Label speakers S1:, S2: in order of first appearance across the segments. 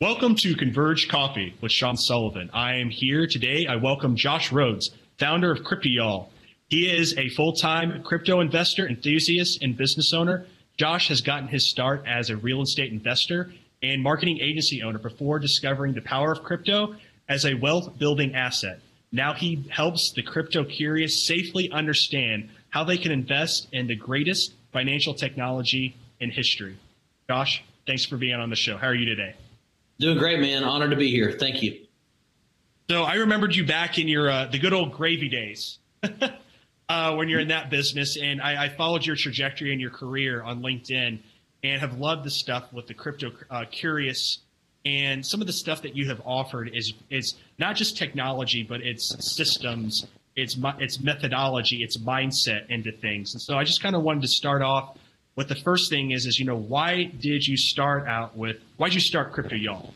S1: Welcome to Converge Coffee with Sean Sullivan. I am here today. I welcome Josh Rhodes, founder of CryptoYall. He is a full-time crypto investor, enthusiast, and business owner. Josh has gotten his start as a real estate investor and marketing agency owner before discovering the power of crypto as a wealth building asset. Now he helps the crypto curious safely understand how they can invest in the greatest financial technology in history. Josh, thanks for being on the show. How are you today?
S2: Doing great, man. Honored to be here. Thank you.
S1: So I remembered you back in your uh, the good old gravy days uh, when you're in that business, and I, I, followed your trajectory and your career on LinkedIn, and have loved the stuff with the crypto uh, curious, and some of the stuff that you have offered is is not just technology, but it's systems, it's it's methodology, it's mindset into things. And so I just kind of wanted to start off what the first thing is is you know why did you start out with why did you start CryptoYall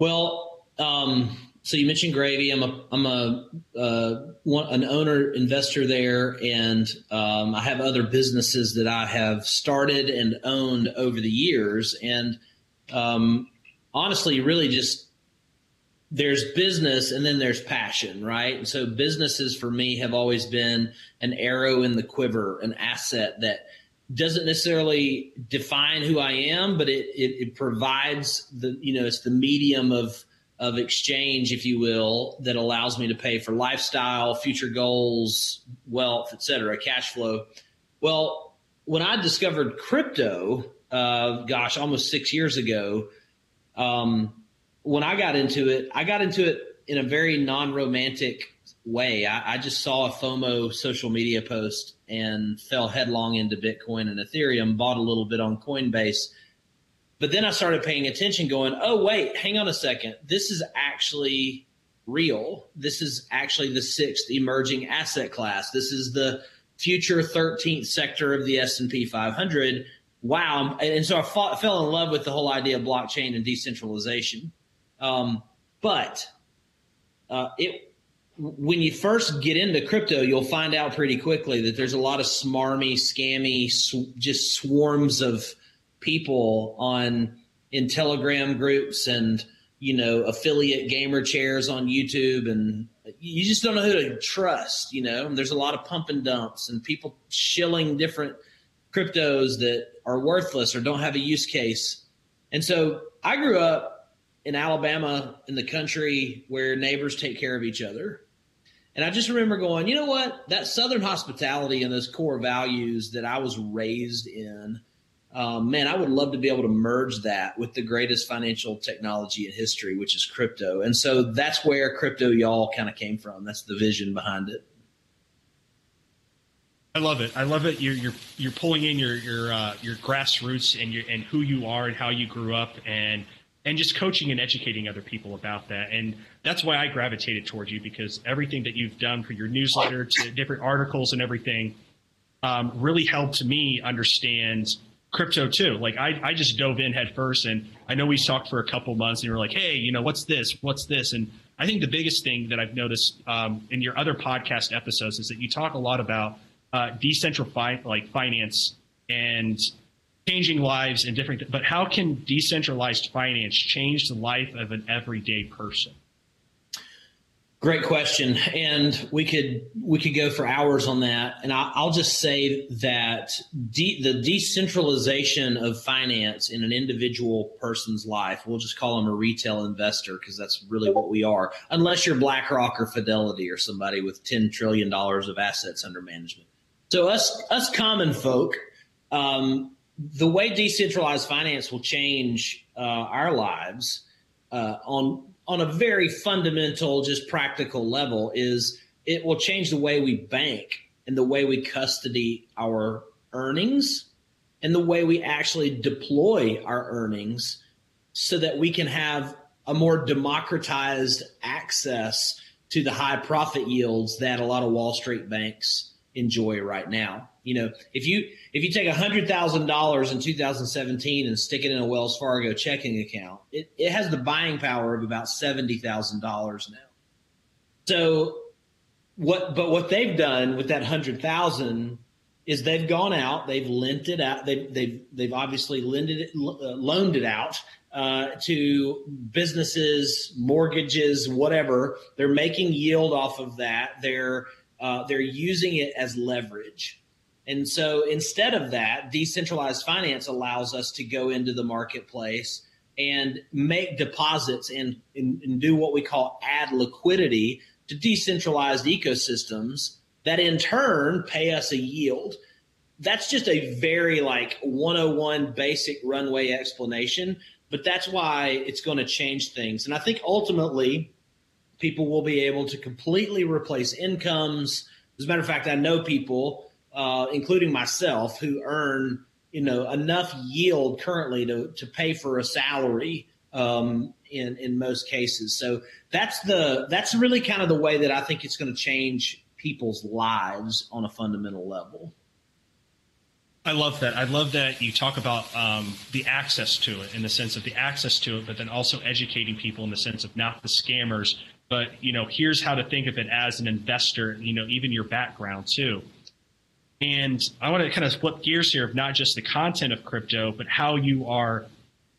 S2: well um, so you mentioned gravy. I'm a i'm a uh, one, an owner investor there and um, i have other businesses that i have started and owned over the years. And um, honestly really just there's business and then there's passion, right? And so businesses for me have always been an arrow in the quiver, an asset that doesn't necessarily define who I am, but it, it, it provides the you know it's the medium of of exchange, if you will, that allows me to pay for lifestyle, future goals, wealth, etc., cash flow. Well, when I discovered crypto, uh, gosh, almost six years ago, um, when I got into it, I got into it in a very non-romantic way. I, I, just saw a FOMO social media post and fell headlong into Bitcoin and Ethereum, bought a little bit on Coinbase. But then I started paying attention, going, oh, wait, hang on a second. This is actually real. This is actually the sixth emerging asset class. This is the future 13th sector of the S&P 500. Wow. And so I fought, fell in love with the whole idea of blockchain and decentralization. Um, but uh, it when you first get into crypto, you'll find out pretty quickly that there's a lot of smarmy, scammy, sw- just swarms of people on in Telegram groups and you know affiliate gamer chairs on YouTube, and you just don't know who to trust. You know, and there's a lot of pump and dumps and people shilling different cryptos that are worthless or don't have a use case. And so I grew up in Alabama in the country where neighbors take care of each other and I just remember going, you know what? That Southern hospitality and those core values that I was raised in, um, man, I would love to be able to merge that with the greatest financial technology in history, which is crypto. And so that's where crypto y'all kind of came from. That's the vision behind it.
S1: I love it. I love it. You're you're you're pulling in your your uh, your grassroots and your and who you are and how you grew up and and just coaching and educating other people about that. And that's why I gravitated towards you because everything that you've done for your newsletter to different articles and everything um, really helped me understand crypto too. Like I, I just dove in head first and I know we talked for a couple months and you were like, Hey, you know, what's this? What's this? And I think the biggest thing that I've noticed um, in your other podcast episodes is that you talk a lot about uh, decentralized fi- like finance and changing lives and different but how can decentralized finance change the life of an everyday person?
S2: Great question. And we could we could go for hours on that. And I, will just say that de- the decentralization of finance in an individual person's life we'll just call them a retail investor because that's really what we are unless you're blackrock or fidelity or somebody with 10 trillion dollars of assets under management. So us us common folk um, the way decentralized finance will change uh, our lives uh, on on a very fundamental, just practical level is it will change the way we bank and the way we custody our earnings and the way we actually deploy our earnings so that we can have a more democratized access to the high profit yields that a lot of Wall Street banks enjoy right now. You know, if you if you take hundred thousand dollars in 2017 and stick it in a Wells Fargo checking account, it, it has the buying power of about seventy thousand dollars now. So what but what they've done with that hundred thousand is they've gone out, they've lent it out, they've they've they've obviously lended it, uh, loaned it out uh, to businesses, mortgages, whatever. They're making yield off of that. They're uh, they're using it as leverage. And so instead of that, decentralized finance allows us to go into the marketplace and make deposits and, and, and do what we call add liquidity to decentralized ecosystems that in turn pay us a yield. That's just a very like 101 basic runway explanation, but that's why it's going to change things. And I think ultimately people will be able to completely replace incomes. As a matter of fact, I know people, uh, including myself, who earn you know enough yield currently to to pay for a salary um, in in most cases. So that's the that's really kind of the way that I think it's going to change people's lives on a fundamental level.
S1: I love that. I love that you talk about um, the access to it in the sense of the access to it, but then also educating people in the sense of not the scammers, but you know, here's how to think of it as an investor. You know, even your background too. And I want to kind of flip gears here of not just the content of crypto, but how you are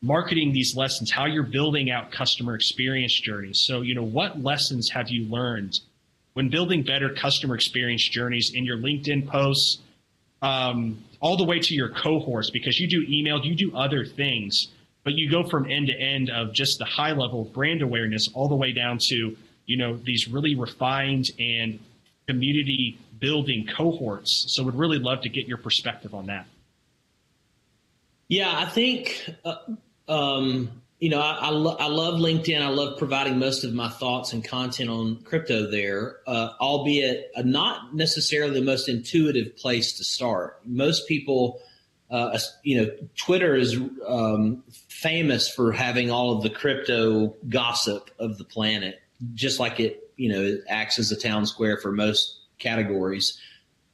S1: marketing these lessons, how you're building out customer experience journeys. So, you know, what lessons have you learned when building better customer experience journeys in your LinkedIn posts, um, all the way to your cohorts? Because you do email, you do other things, but you go from end to end of just the high level brand awareness all the way down to, you know, these really refined and community building cohorts. So, would really love to get your perspective on that.
S2: Yeah, I think uh, um, you know, I, I, lo- I, love LinkedIn. I love providing most of my thoughts and content on crypto there, uh, albeit not necessarily the most intuitive place to start. Most people, uh, you know, Twitter is um, famous for having all of the crypto gossip of the planet, just like it, you know, acts as a town square for most categories.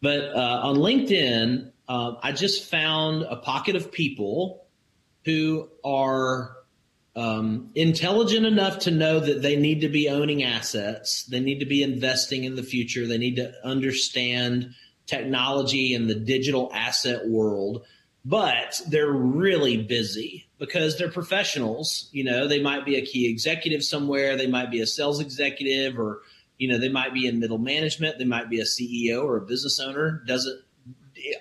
S2: But uh, on LinkedIn, uh, I just found a pocket of people who are um, intelligent enough to know that they need to be owning assets, they need to be investing in the future, they need to understand technology and the digital asset world, but they're really busy because they're professionals. You know, they might be a key executive somewhere, they might be a sales executive, or you know, they might be in middle management, they might be a CEO or a business owner. Doesn't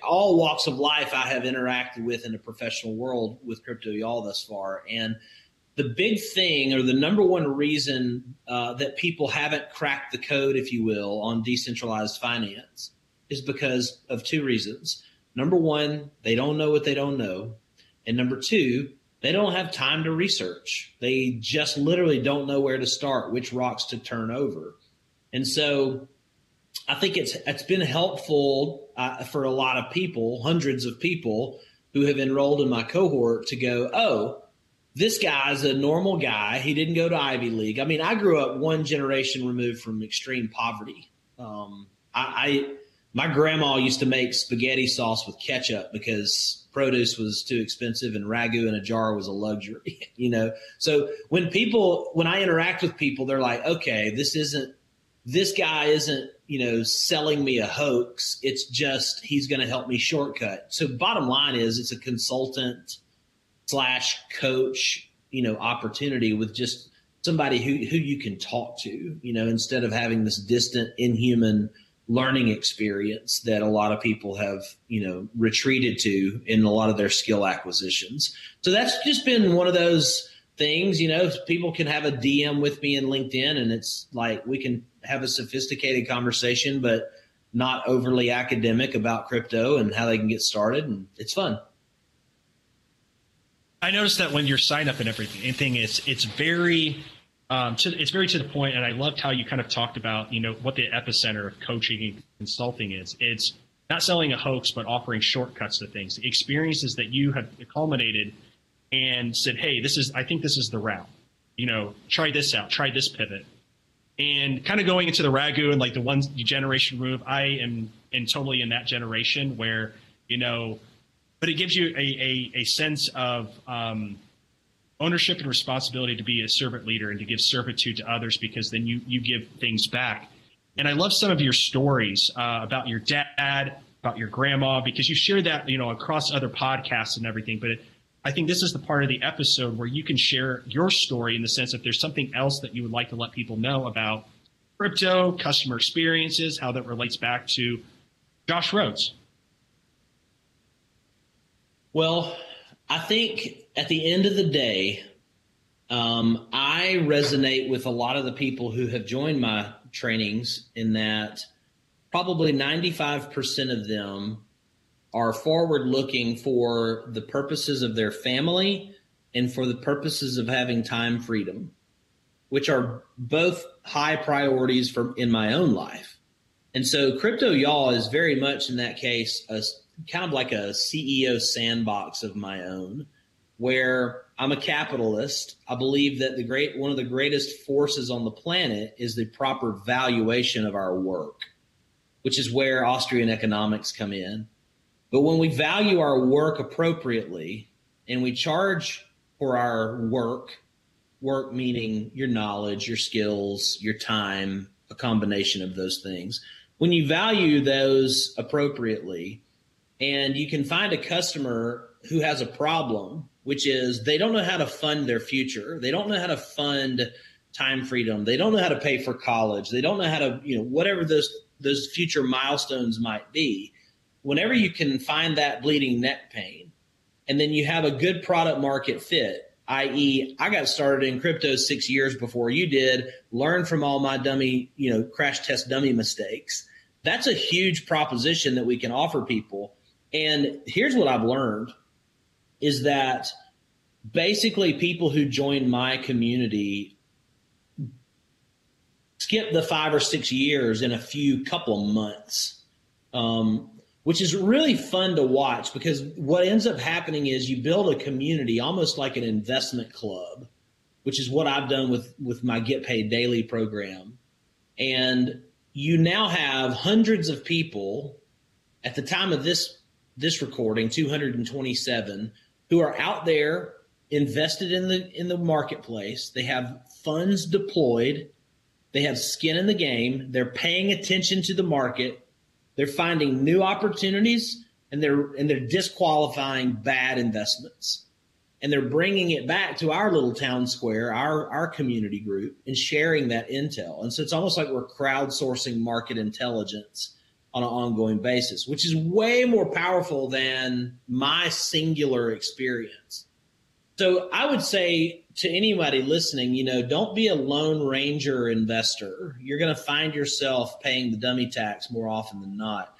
S2: all walks of life I have interacted with in the professional world with crypto y'all thus far. And the big thing or the number one reason uh, that people haven't cracked the code, if you will, on decentralized finance is because of two reasons. Number one, they don't know what they don't know. And number two, they don't have time to research. They just literally don't know where to start, which rocks to turn over. And so I think it's it's been helpful uh, for a lot of people, hundreds of people who have enrolled in my cohort to go, oh, this guy's a normal guy. He didn't go to Ivy League. I mean, I grew up one generation removed from extreme poverty. Um, I, I my grandma used to make spaghetti sauce with ketchup because produce was too expensive and ragu in a jar was a luxury, you know. So when people when I interact with people, they're like, okay, this isn't this guy isn't you know selling me a hoax. It's just he's going to help me shortcut. So bottom line is it's a consultant slash coach you know opportunity with just somebody who who you can talk to you know instead of having this distant inhuman learning experience that a lot of people have you know retreated to in a lot of their skill acquisitions. So that's just been one of those things you know people can have a dm with me in linkedin and it's like we can have a sophisticated conversation, but not overly academic about crypto and how they can get started. And it's fun.
S1: I noticed that when your sign up and everything, it's it's very um, to, it's very to the point, and I loved how you kind of talked about you know what the epicenter of coaching and consulting is. It's not selling a hoax, but offering shortcuts to things, experiences that you have culminated and said, hey, this is I think this is the route. You know, try this out, try this pivot, and kind of going into the ragu and like the one generation move i am in totally in that generation where you know but it gives you a, a, a sense of um, ownership and responsibility to be a servant leader and to give servitude to others because then you you give things back and i love some of your stories uh, about your dad about your grandma because you share that you know across other podcasts and everything. But it, I think this is the part of the episode where you can share your story in the sense if there's something else that you would like to let people know about crypto, customer experiences, how that relates back to Josh Rhodes.
S2: Well, I think at the end of the day, um, I resonate with a lot of the people who have joined my trainings in that probably 95% of them are forward looking for the purposes of their family and for the purposes of having time freedom, which are both high priorities for in my own life. And so crypto y'all is very much in that case a kind of like a CEO sandbox of my own where I'm a capitalist. I believe that the great one of the greatest forces on the planet is the proper valuation of our work, which is where Austrian economics come in. But when we value our work appropriately and we charge for our work, work meaning your knowledge, your skills, your time, a combination of those things. When you value those appropriately and you can find a customer who has a problem which is they don't know how to fund their future. They don't know how to fund time freedom. They don't know how to pay for college. They don't know how to, you know, whatever those those future milestones might be. Whenever you can find that bleeding neck pain, and then you have a good product market fit, i.e., I got started in crypto six years before you did, learn from all my dummy, you know, crash test dummy mistakes. That's a huge proposition that we can offer people. And here's what I've learned is that basically people who join my community skip the five or six years in a few couple months, um, which is really fun to watch because what ends up happening is you build a community almost like an investment club, which is what I've done with with my Get Paid Daily program, and you now have hundreds of people at the time of this this recording 227 who are out there invested in the in the marketplace. They have funds deployed. They have skin in the game. They're paying attention to the market. They're finding new opportunities and they're and they're disqualifying bad investments. And they're bringing it back to our little town square, our our community group and sharing that intel. And so it's almost like we're crowdsourcing market intelligence on an ongoing basis, which is way more powerful than my singular experience. So I would say to anybody listening, you know, don't be a lone ranger investor. You're going to find yourself paying the dummy tax more often than not.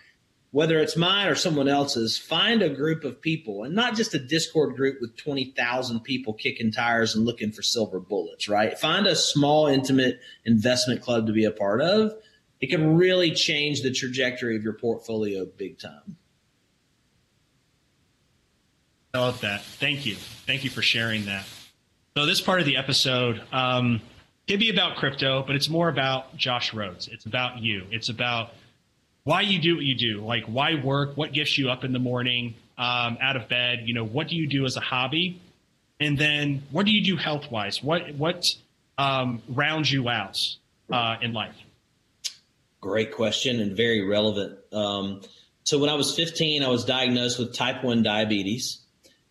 S2: Whether it's mine or someone else's, find a group of people and not just a Discord group with 20,000 people kicking tires and looking for silver bullets, right? Find a small, intimate investment club to be a part of it can really change the trajectory of your portfolio big time.
S1: I love that. Thank you. Thank you for sharing that. So this part of the episode um, could be about crypto, but it's more about Josh Rhodes. It's about you. It's about why you do what you do. Like why work? What gets you up in the morning, um, out of bed? You know, what do you do as a hobby? And then what do you do health wise? What what um, rounds you out uh, in life?
S2: Great question and very relevant. Um, so when I was 15, I was diagnosed with type 1 diabetes.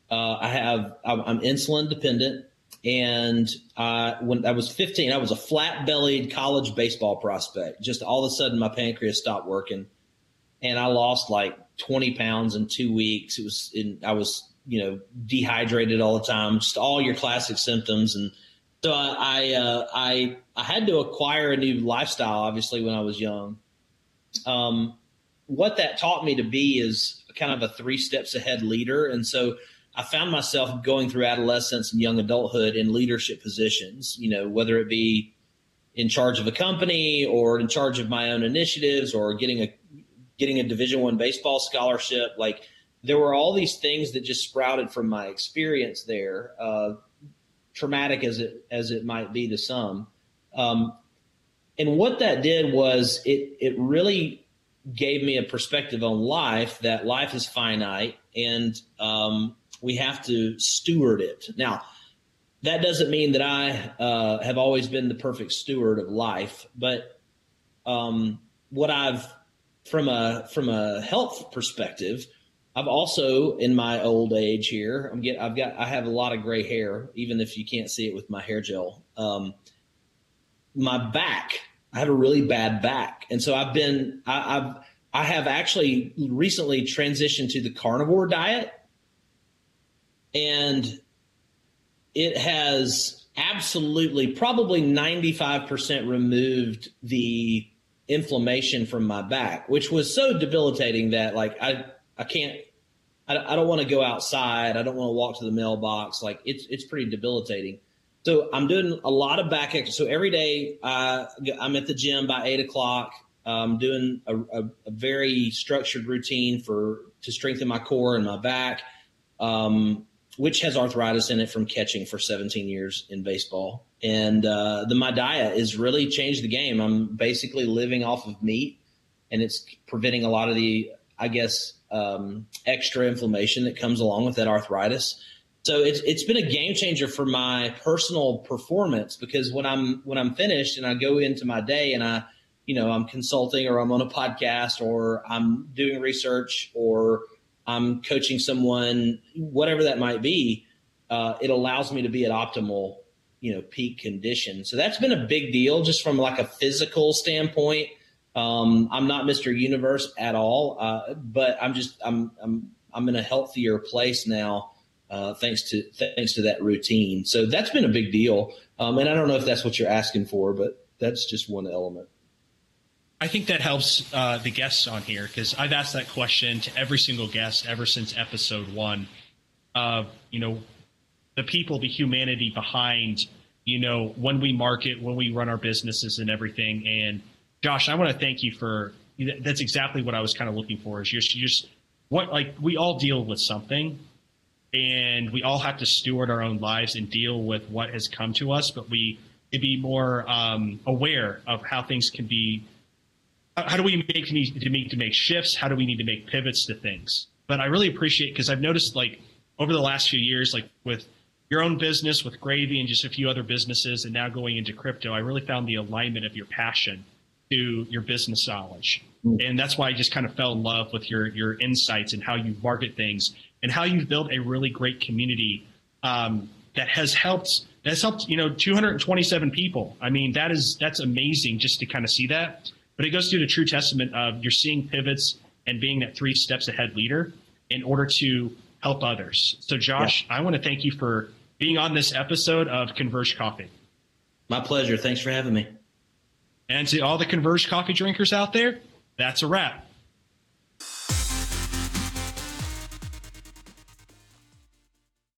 S2: Uh, I have I'm insulin dependent, and uh, when I was 15, I was a flat bellied college baseball prospect. Just all of a sudden, my pancreas stopped working, and I lost like 20 pounds in two weeks. It was in, I was you know dehydrated all the time, just all your classic symptoms and so I I, uh, I, I had to acquire a new lifestyle, obviously, when I was young. Um, what that taught me to be is kind of a three steps ahead leader, and so I found myself going through adolescence and young adulthood in leadership positions. You know, whether it be in charge of a company or in charge of my own initiatives or getting a getting a Division One baseball scholarship, like there were all these things that just sprouted from my experience there. Uh, traumatic as it as it might be to some. Um, and what that did was it it really gave me a perspective on life that life is finite and um, we have to steward it. Now, that doesn't mean that I uh, have always been the perfect steward of life, but um, what I've from a from a health perspective, I've also in my old age here, I'm get I've got I have a lot of gray hair, even if you can't see it with my hair gel. Um, my back, I have a really bad back, and so I've been I, I've I have actually recently transitioned to the carnivore diet, and it has absolutely probably 95% removed the inflammation from my back, which was so debilitating that like I I can't I, I don't want to go outside. I don't want to walk to the mailbox. Like it's it's pretty debilitating. So I'm doing a lot of back exercise. So every day uh, I'm at the gym by eight o'clock. I'm doing a, a, a, very structured routine for to strengthen my core and my back, um, which has arthritis in it from catching for 17 years in baseball and uh, the my diet has really changed the game. I'm basically living off of meat, and it's preventing a lot of the, I guess, um, extra inflammation that comes along with that arthritis. So it's it's been a game changer for my personal performance because when I'm when I'm finished and I go into my day and I, you know, I'm consulting or I'm on a podcast or I'm doing research or I'm coaching someone, whatever that might be, uh, it allows me to be at optimal you know peak condition. So that's been a big deal just from like a physical standpoint. Um, I'm not Mr. Universe at all, uh, but I'm just I'm I'm I'm in a healthier place now. Uh, thanks to thanks to that routine. So that's been a big deal. Um, and I don't know if that's what you're asking for, but that's just one element.
S1: I think that helps uh, the guests on here because I've asked that question to every single guest ever since episode one. Uh, you know, the people, the humanity behind, you know, when we market, when we run our businesses and everything. And Josh, I want to thank you for that's exactly what I was kind of looking for. Is just just what like we all deal with something, and we all have to steward our own lives and deal with what has come to us, but we to be more um, aware of how things can be. How do we make need to make to make shifts? How do we need to make pivots to things? But I really appreciate because I've noticed like over the last few years, like with your own business with Gravy and just a few other businesses, and now going into crypto, I really found the alignment of your passion to your business knowledge. Mm. And that's why I just kind of fell in love with your your insights and how you market things and how you've built a really great community um, that has helped that's helped you know 227 people. I mean that is that's amazing just to kind of see that. But it goes through the true testament of you're seeing pivots and being that three steps ahead leader in order to help others. So Josh, yeah. I want to thank you for being on this episode of Converge Coffee.
S2: My pleasure. Thanks for having me.
S1: And to all the Converge coffee drinkers out there, that's a wrap.